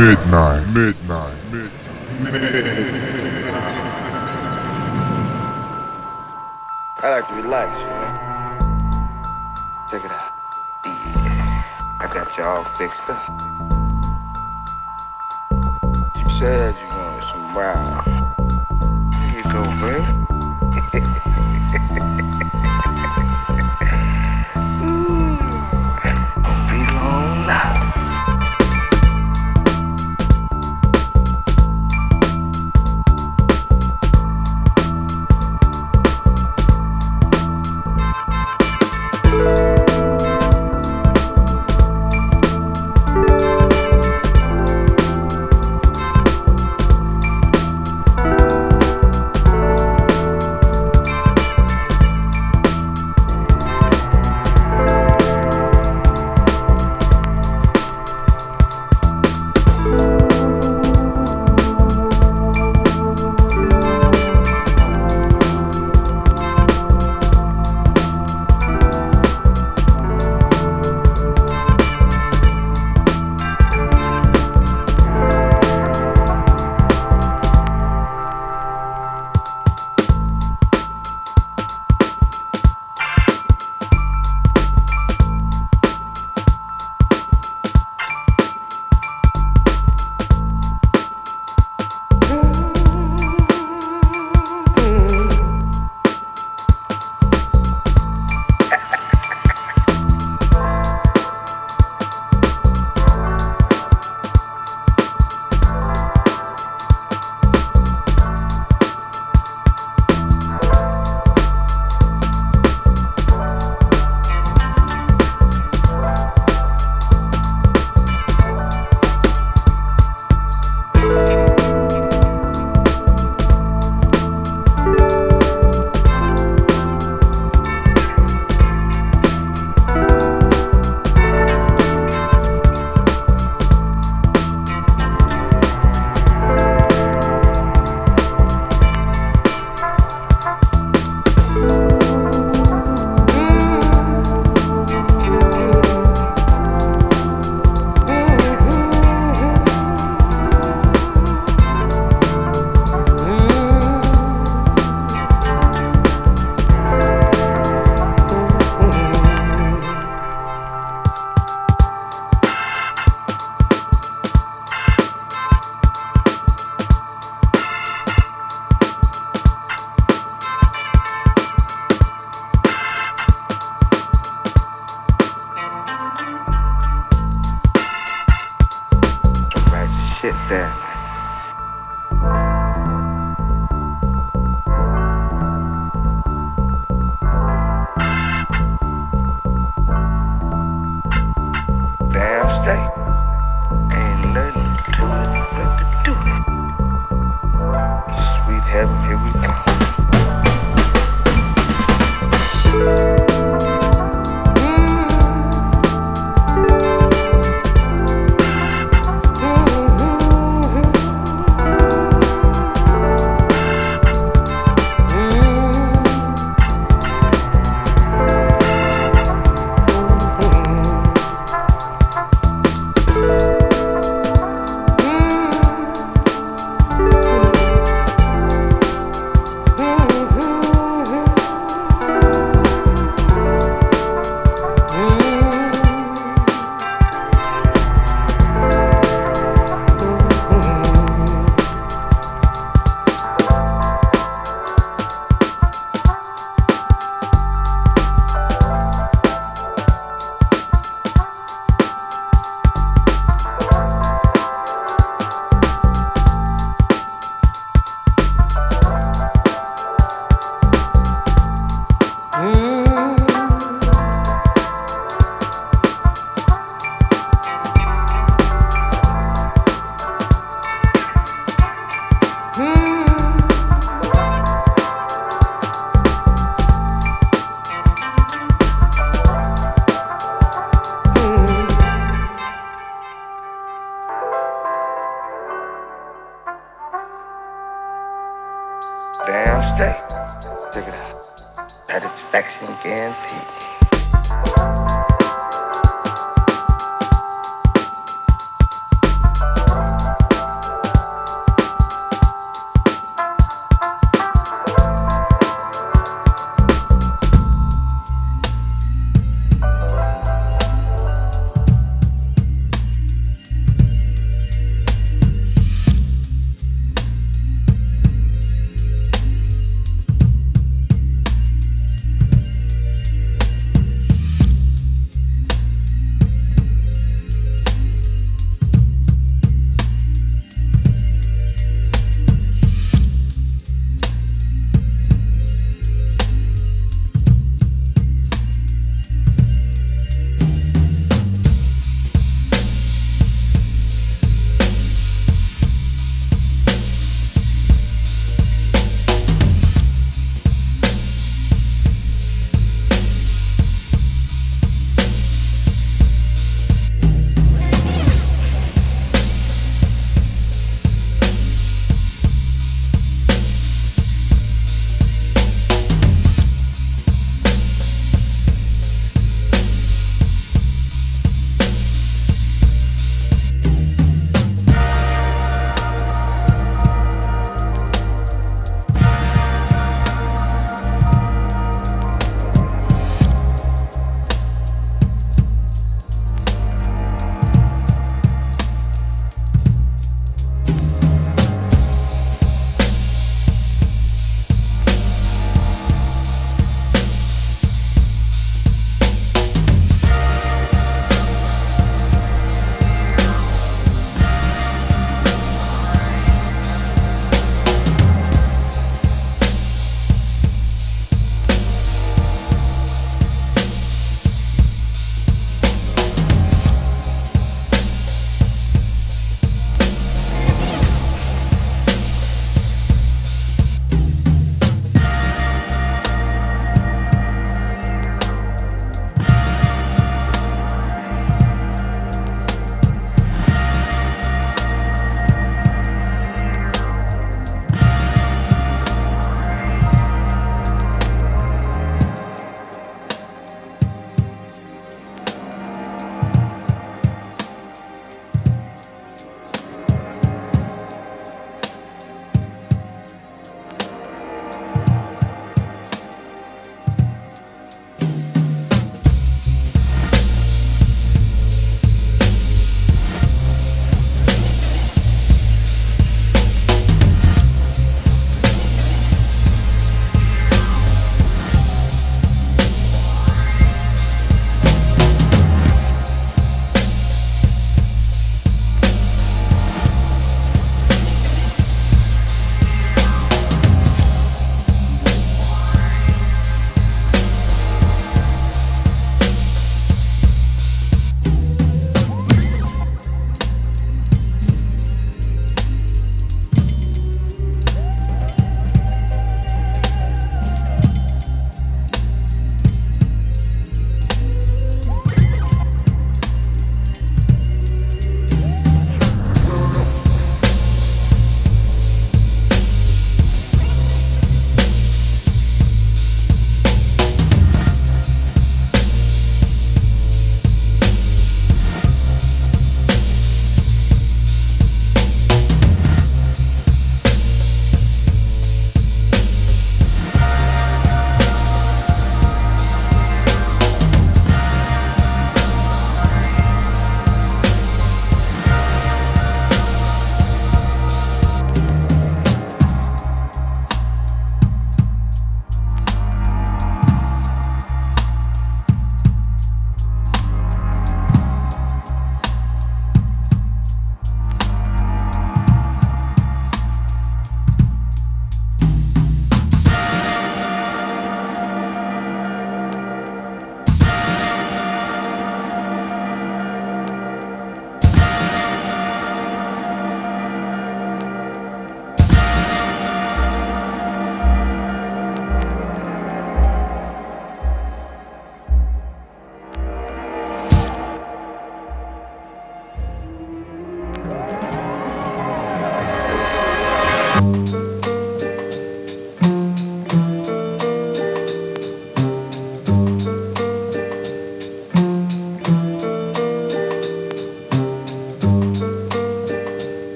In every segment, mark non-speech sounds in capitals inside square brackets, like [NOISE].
midnight, midnight, midnight. I like to relax, you know. Check it out. Yeah, I got you all fixed up. You said you wanted some brown.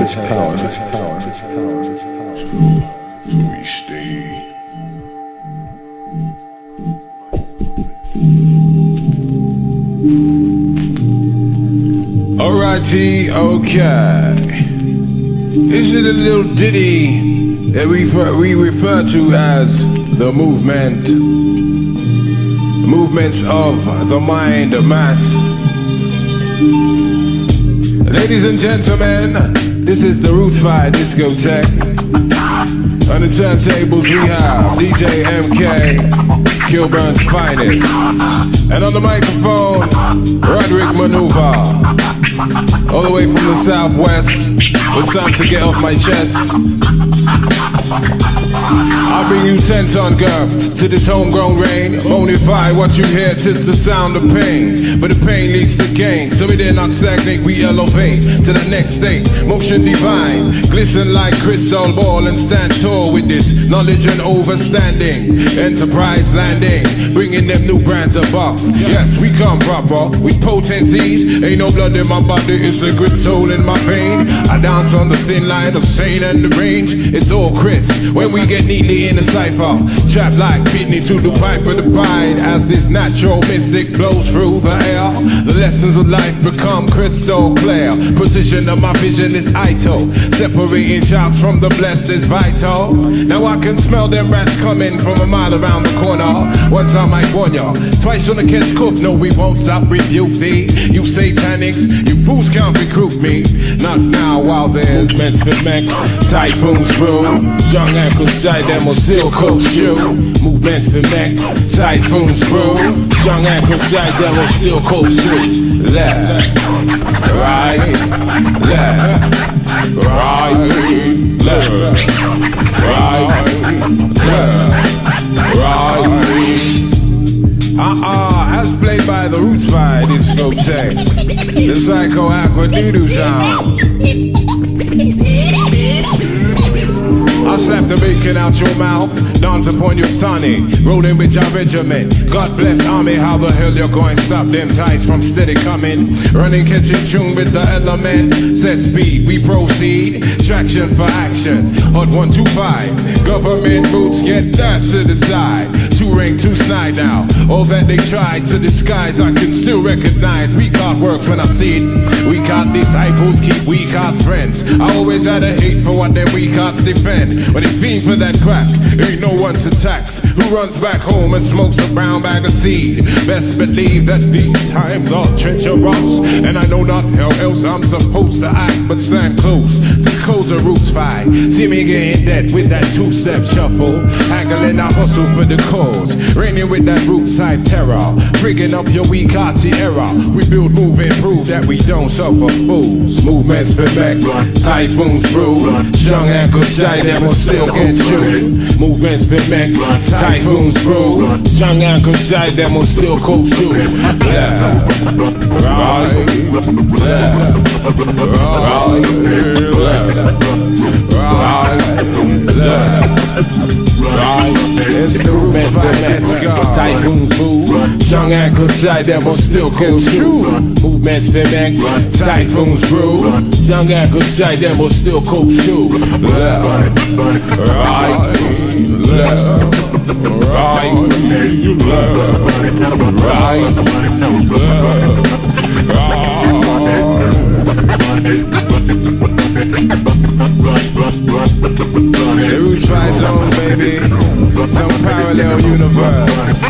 Much power. So we stay. Alrighty, okay. This is a little ditty that we refer, we refer to as the movement. Movements of the mind, the mass. Ladies and gentlemen, this is the Roots Fire Discotheque. On the turntables we have DJ MK, Kilburn's finest. And on the microphone, Roderick Maneuver. All the way from the southwest, with time to get off my chest. I'll bring you ten ton girl to this homegrown rain. Bonify what you hear, tis the sound of pain. But the pain leads to gain. So we dare not stagnate, we elevate to the next state. Motion divine, glisten like crystal ball and stand tall with this knowledge and overstanding. Enterprise landing, bringing them new brands above. Yes, we come proper with potencies. Ain't no blood in my body, it's liquid soul in my vein. I dance on the thin line of sane and the range. It's all Chris when we get neatly in the cipher. Trap like Pitney to the pipe of the pine as this natural mystic flows through the air. The lessons of life become crystal clear. Precision of my vision is idle. Separating shots from the blessed is vital. Now I can smell them rats coming from a mile around the corner. Once I might warn ya, twice on the catch cuff. No, we won't stop rebuke thee. You satanics, you fools can't recruit me. Not now while there's movements for Mac, typhoons room. Young ankles side them still coach you. Movements for Mac, typhoons room. Young ankles side them will still coach you. Left, right, left, right, left, right, left, right. Uh-uh, as played by the roots by disco tech. The psycho aqua doodoo sound. I slap the bacon out your mouth, dance upon your sonny, rolling with your regiment. God bless army, how the hell you're going to stop them ties from steady coming? Running, catching tune with the element. Set speed, we proceed. Traction for action. Hot 125. Government boots get dashed to the side. Two ring, two snide now. All that they tried to disguise, I can still recognize. We heart works when I see it. We heart disciples keep weak hearts friends. I always had a hate for what their weak hearts defend. But it's been for that crack, ain't no one to tax. Who runs back home and smokes a brown bag of seed? Best believe that these times are treacherous. And I know not how else I'm supposed to act, but stand close to codes of roots fight. See me getting dead with that two step shuffle. Haggling I hustle for the cause. Raining with that roots type terror. Rigging up your weak arty error. We build, move, and prove that we don't suffer fools. Movements for back, typhoons brew. Strong ankle shy, that will still get you. Movements for back, typhoons brew. Shy, that will still coast you. Yeah. Right, left, right, right. Right, it's the. Typhoons move, strong ankle side that will still go through. Movements for back, typhoons brew. Strong ankle side that will still go through. Left, right, left, right, baby. Some parallel universe.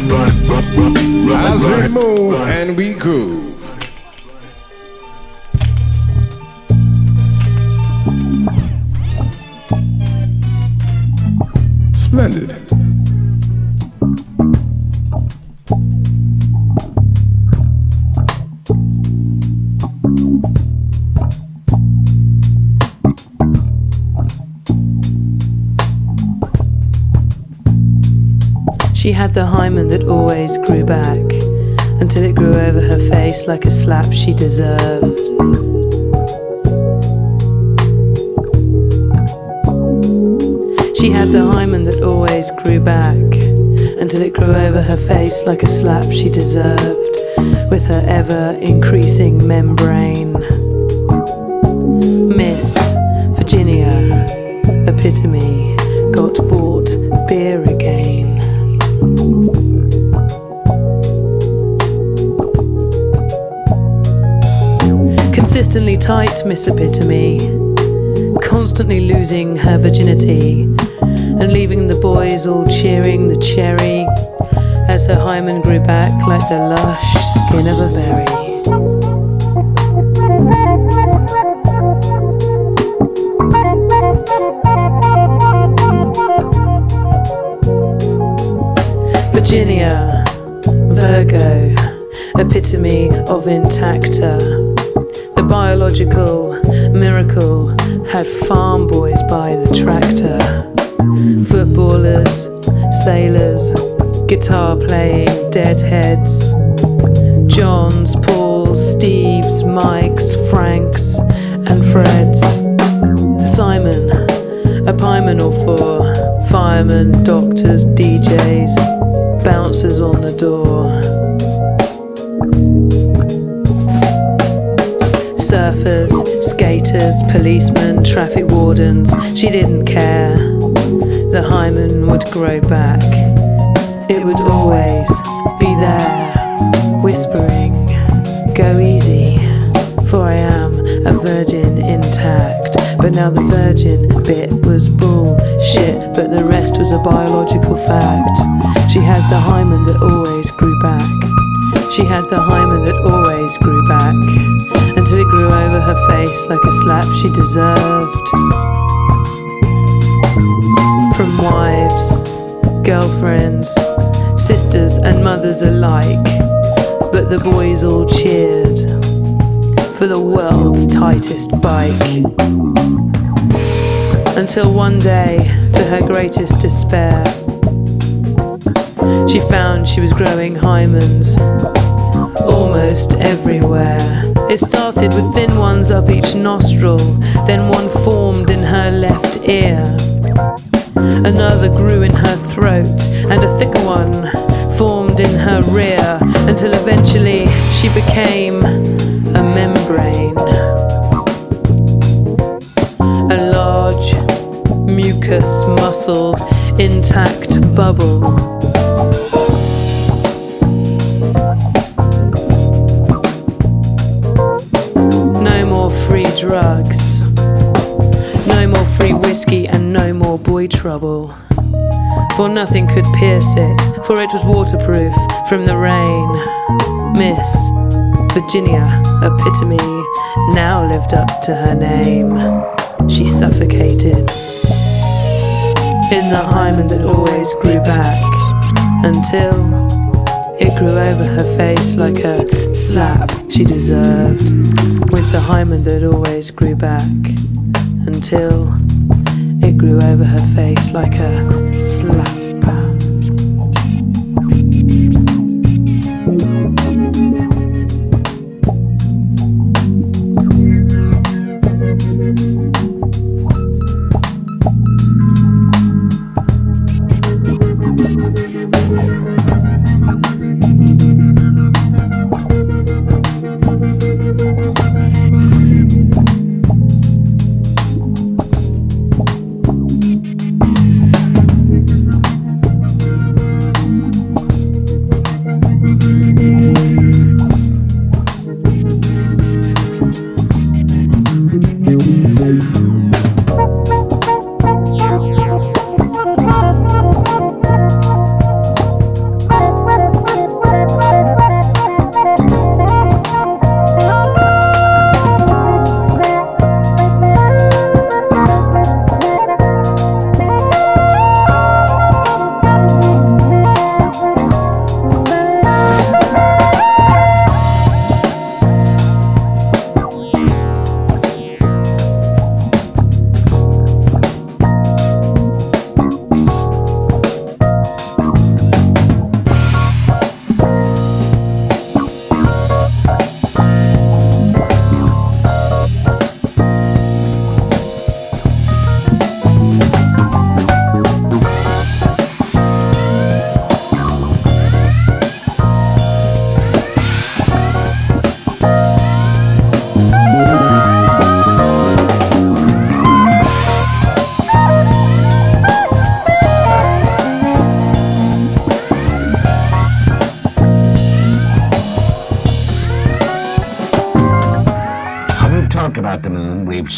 As we move and we groove. Splendid. She had the hymen that always grew back until it grew over her face like a slap she deserved. She had the hymen that always grew back until it grew over her face like a slap she deserved with her ever increasing membrane. Miss Virginia, epitome, got bought beer again. Consistently tight, Miss Epitome, constantly losing her virginity and leaving the boys all cheering the cherry as her hymen grew back like the lush skin of a berry. Virginia, Virgo, epitome of intacta. The biological miracle had farm boys by the tractor. Footballers, sailors, guitar playing deadheads. Johns, Pauls, Steves, Mikes, Franks, and Freds. Simon, a pieman or four. Firemen, doctors, DJs, bouncers on the door. surfers, skaters, policemen, traffic wardens. She didn't care. The hymen would grow back. It would always be there, whispering, Go easy, for I am a virgin intact. But now the virgin bit was bullshit, but the rest was a biological fact. She had the hymen that always grew back. She had the hymen that always grew back until it grew over her face like a slap she deserved. Wives, girlfriends, sisters, and mothers alike, but the boys all cheered for the world's tightest bike. Until one day, to her greatest despair, she found she was growing hymens almost everywhere. It started with thin ones up each nostril, then one formed in her left ear. Another grew in her throat, and a thicker one formed in her rear, until eventually she became a membrane. A large, mucus muscled, intact bubble. Trouble. For nothing could pierce it, for it was waterproof from the rain. Miss Virginia, epitome, now lived up to her name. She suffocated in the hymen that always grew back until it grew over her face like a slap she deserved, with the hymen that always grew back until it grew over her face like a slap.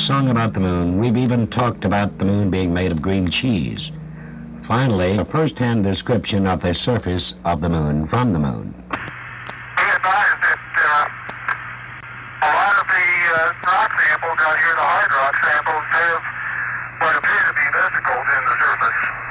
Sung about the moon, we've even talked about the moon being made of green cheese. Finally, a first-hand description of the surface of the moon from the moon. Be advised that uh, a lot of the uh, rock samples out here, the hard rock samples, have what appear to be vesicles in the surface.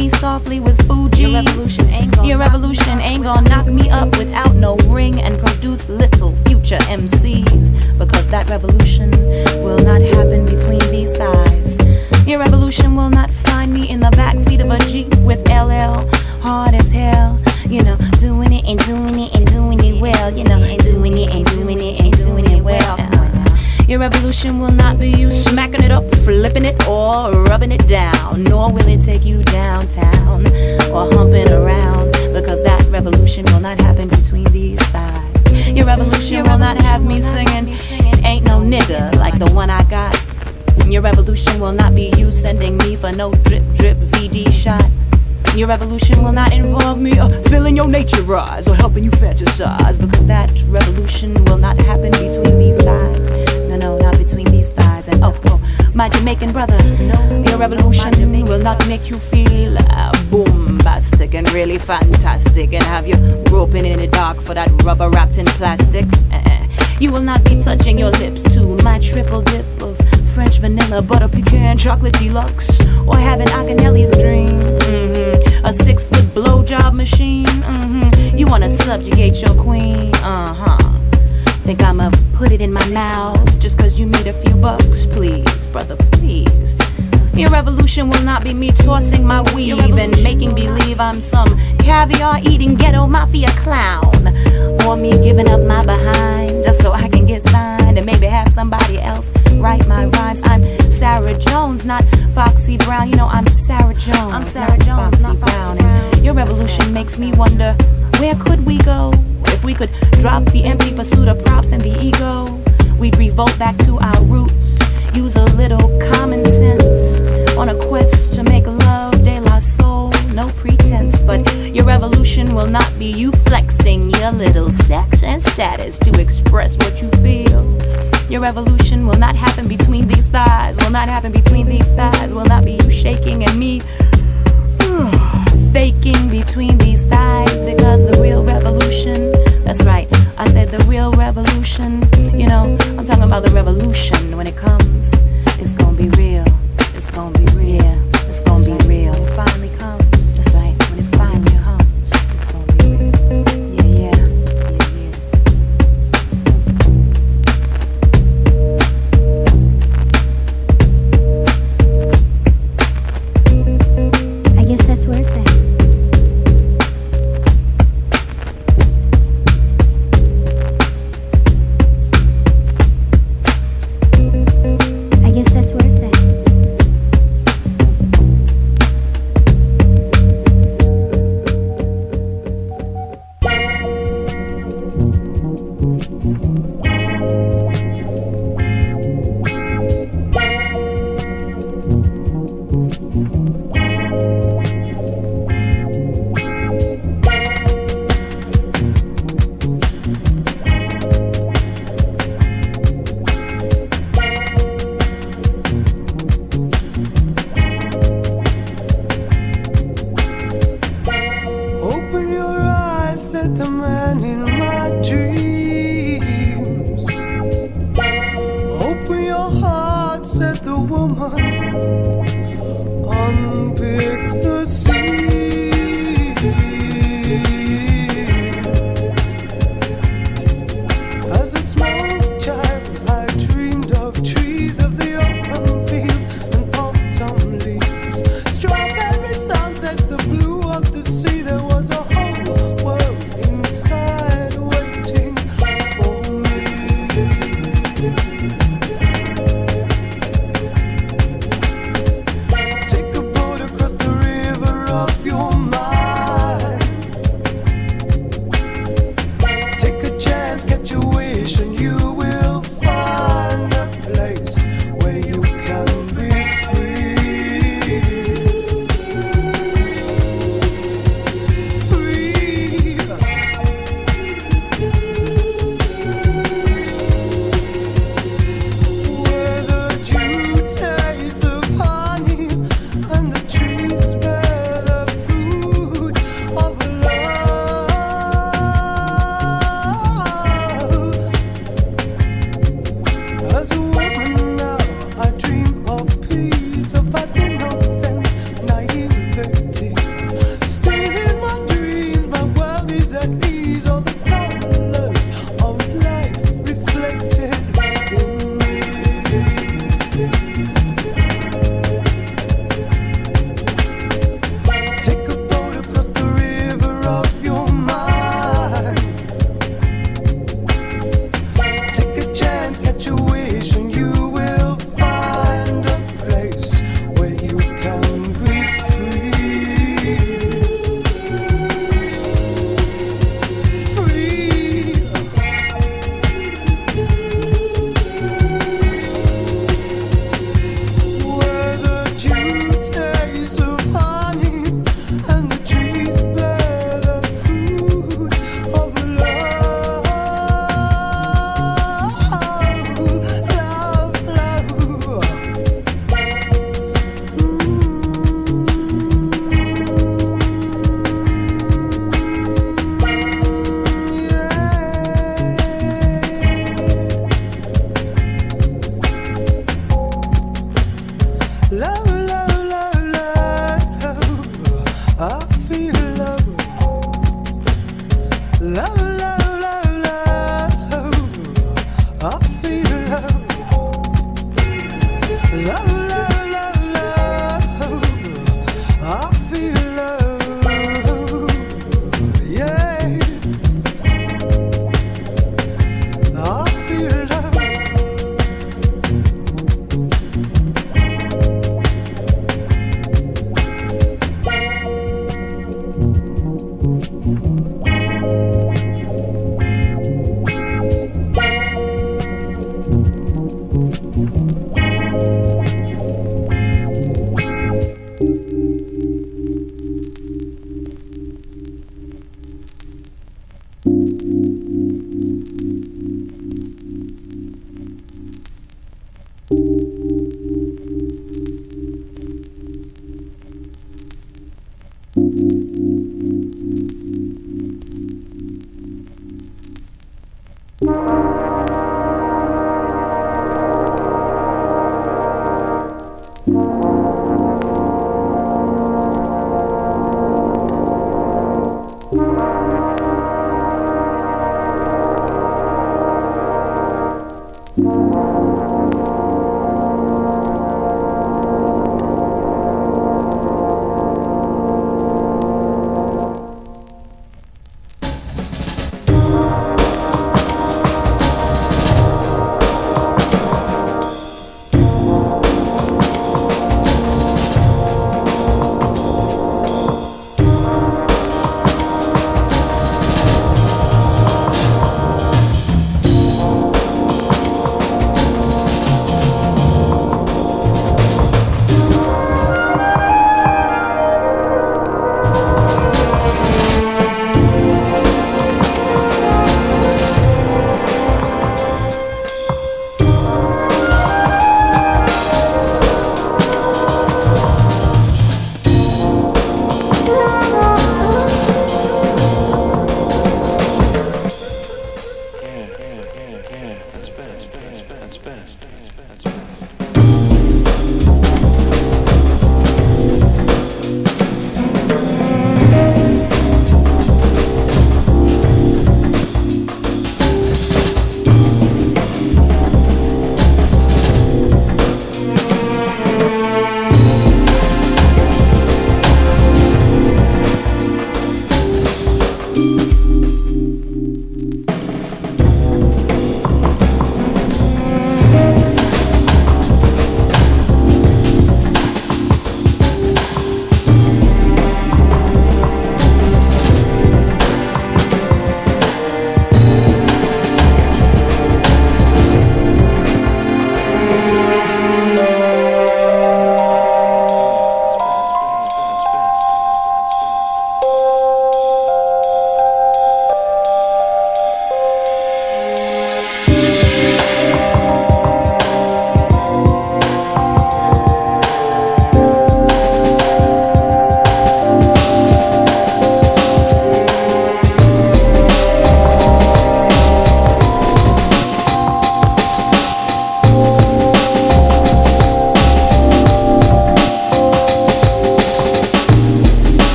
me softly with Fugees. Your revolution ain't gonna, Your revolution ain't gonna knock me up without no ring and produce little future MCs. Because that revolution will not happen between these thighs. Your revolution will not find me in the backseat of a Jeep with LL hard as hell. You know, doing it and doing it and doing it well. You know, doing it and doing it and doing it well. Your evolution will not be you smacking it up, flipping it, or rubbing it down. Nor will it take you downtown or humping around, because that revolution will not happen between these thighs. Your evolution will not have me singing, ain't no nigga like the one I got. Your revolution will not be you sending me for no drip drip VD shot. Your revolution will not involve me uh, filling your nature rise or helping you fantasize because that revolution will not happen between these thighs my Jamaican brother, your revolution will not make you feel uh, bombastic and really fantastic and have you groping in the dark for that rubber wrapped in plastic. Uh, you will not be touching your lips to my triple dip of French vanilla, butter pecan, chocolate deluxe, or having Akinyele's dream. Mm-hmm. A six foot blowjob machine. Mm-hmm. You wanna subjugate your queen? Uh huh. Think I'ma put it in my mouth just cause you made a few bucks? Please, brother, please. Your revolution will not be me tossing my weave and making believe I'm some caviar eating ghetto mafia clown. Or me giving up my behind just so I can get signed and maybe have somebody else write my rhymes. I'm Sarah Jones, not Foxy Brown. You know, I'm Sarah Jones. I'm Sarah not Jones, Foxy, not Foxy Brown. Brown. And your revolution makes me wonder where could we go if we could drop the empty pursuit of props and the ego? We'd revolt back to our roots, use a little common sense on a quest to make love de la soul. No pretense, but your revolution will not be you flexing your little sex and status to express what you feel. Your revolution will not happen between these thighs, will not happen between these thighs, will not be you shaking and me [SIGHS] faking between these thighs because the real revolution, that's right, I said the real revolution, you know, I'm talking about the revolution when it comes,